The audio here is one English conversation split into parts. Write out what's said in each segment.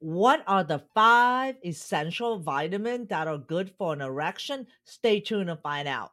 What are the five essential vitamins that are good for an erection? Stay tuned to find out.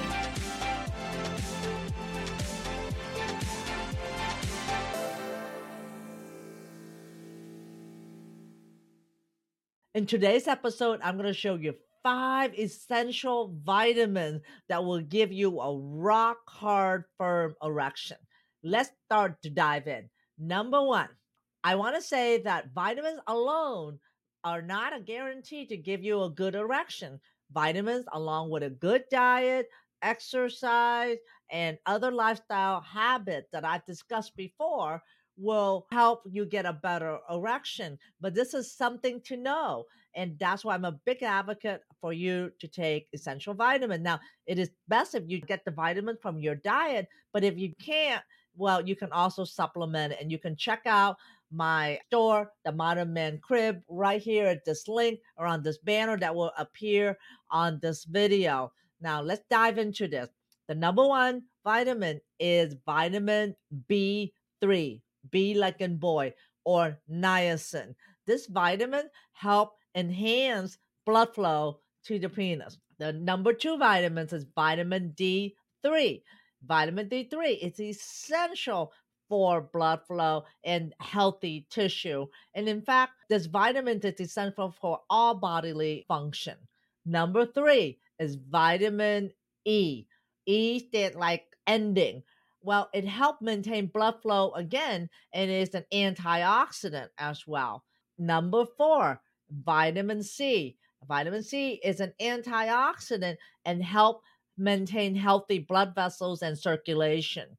In today's episode, I'm going to show you five essential vitamins that will give you a rock hard, firm erection. Let's start to dive in. Number one, I want to say that vitamins alone are not a guarantee to give you a good erection. Vitamins, along with a good diet, exercise, and other lifestyle habits that I've discussed before, will help you get a better erection. But this is something to know. And that's why I'm a big advocate for you to take essential vitamin. Now, it is best if you get the vitamin from your diet, but if you can't, well, you can also supplement and you can check out my store, the Modern Man Crib, right here at this link or on this banner that will appear on this video. Now, let's dive into this. The number one vitamin is vitamin B3. B like in boy, or niacin. This vitamin help enhance blood flow to the penis. The number two vitamins is vitamin D3. Vitamin D3 is essential for blood flow and healthy tissue. And in fact, this vitamin is essential for all bodily function. Number three is vitamin E. E stands like ending. Well, it helped maintain blood flow again and is an antioxidant as well. Number four, vitamin C. Vitamin C is an antioxidant and help maintain healthy blood vessels and circulation.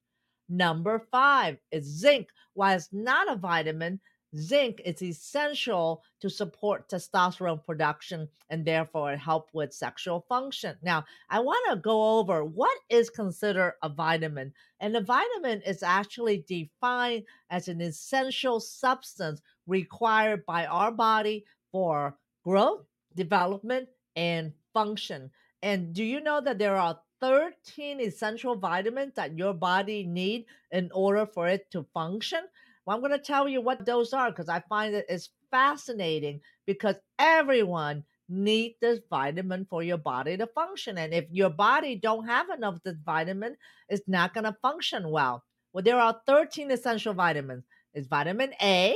Number five is zinc. While it's not a vitamin, zinc is essential to support testosterone production and therefore help with sexual function. Now, I want to go over what is considered a vitamin. And a vitamin is actually defined as an essential substance required by our body for growth, development, and function. And do you know that there are 13 essential vitamins that your body need in order for it to function? Well, I'm going to tell you what those are because I find it is fascinating because everyone need this vitamin for your body to function. And if your body don't have enough of this vitamin, it's not going to function well. Well, there are 13 essential vitamins. It's vitamin A,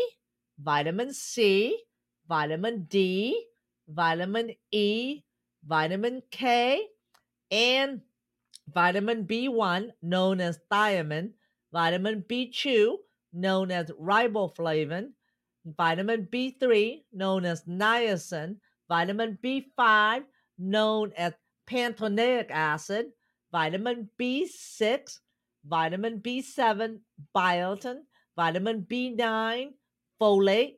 vitamin C, vitamin D, vitamin E, vitamin K, and vitamin B1, known as thiamine, vitamin B2, known as riboflavin, vitamin B3, known as niacin, vitamin B5, known as pantothenic acid, vitamin B6, vitamin B7, biotin, vitamin B9, folate,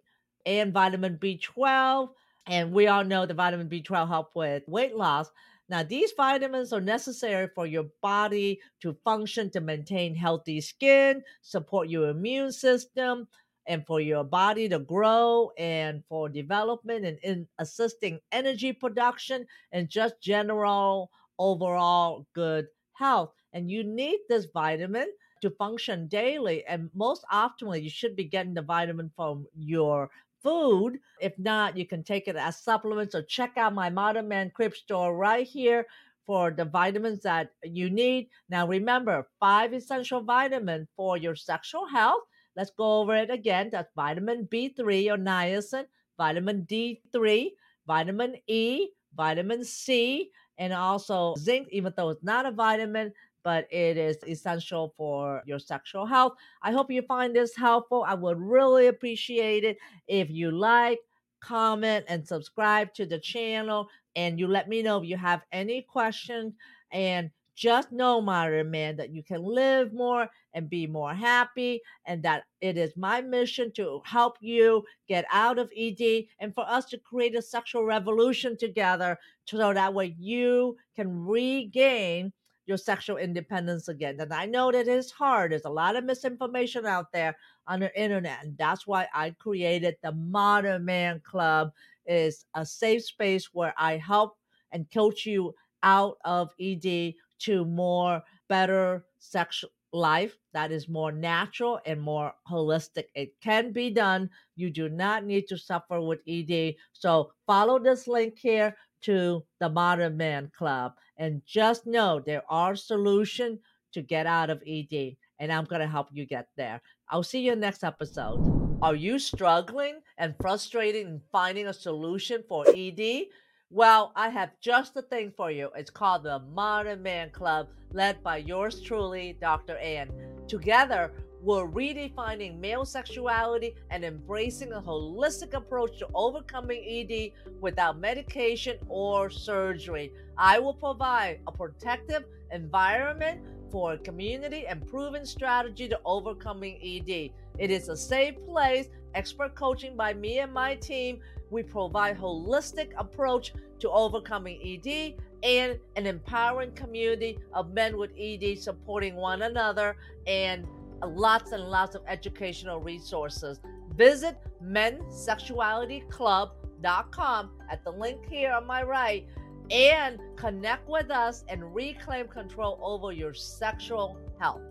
and vitamin B12. And we all know the vitamin B12 help with weight loss. Now, these vitamins are necessary for your body to function to maintain healthy skin, support your immune system, and for your body to grow and for development and in assisting energy production and just general overall good health. And you need this vitamin to function daily. And most optimally, you should be getting the vitamin from your food. If not, you can take it as supplements or check out my Modern Man Crib store right here for the vitamins that you need. Now, remember, five essential vitamins for your sexual health. Let's go over it again. That's vitamin B3 or niacin, vitamin D3, vitamin E, vitamin C, and also zinc, even though it's not a vitamin, but it is essential for your sexual health. I hope you find this helpful. I would really appreciate it if you like, comment, and subscribe to the channel. And you let me know if you have any questions. And just know, modern man, that you can live more and be more happy, and that it is my mission to help you get out of ED and for us to create a sexual revolution together so that way you can regain your sexual independence again. And I know that it's hard. There's a lot of misinformation out there on the internet. And that's why I created the Modern Man Club is a safe space where I help and coach you out of ED to more better sexual life that is more natural and more holistic. It can be done. You do not need to suffer with ED. So follow this link here to the Modern Man Club and just know there are solutions to get out of ED and I'm going to help you get there. I'll see you next episode. Are you struggling and frustrated in finding a solution for ED? Well, I have just the thing for you. It's called the Modern Man Club, led by yours truly, Dr. Ann. Together, we're redefining male sexuality and embracing a holistic approach to overcoming ED without medication or surgery. I will provide a protective environment for a community and proven strategy to overcoming ED. It is a safe place, expert coaching by me and my team. We provide holistic approach to overcoming ED and an empowering community of men with ED supporting one another and lots and lots of educational resources. Visit mensexualityclub.com at the link here on my right and connect with us and reclaim control over your sexual health.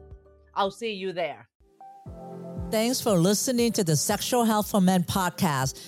I'll see you there. Thanks for listening to the Sexual Health for Men podcast.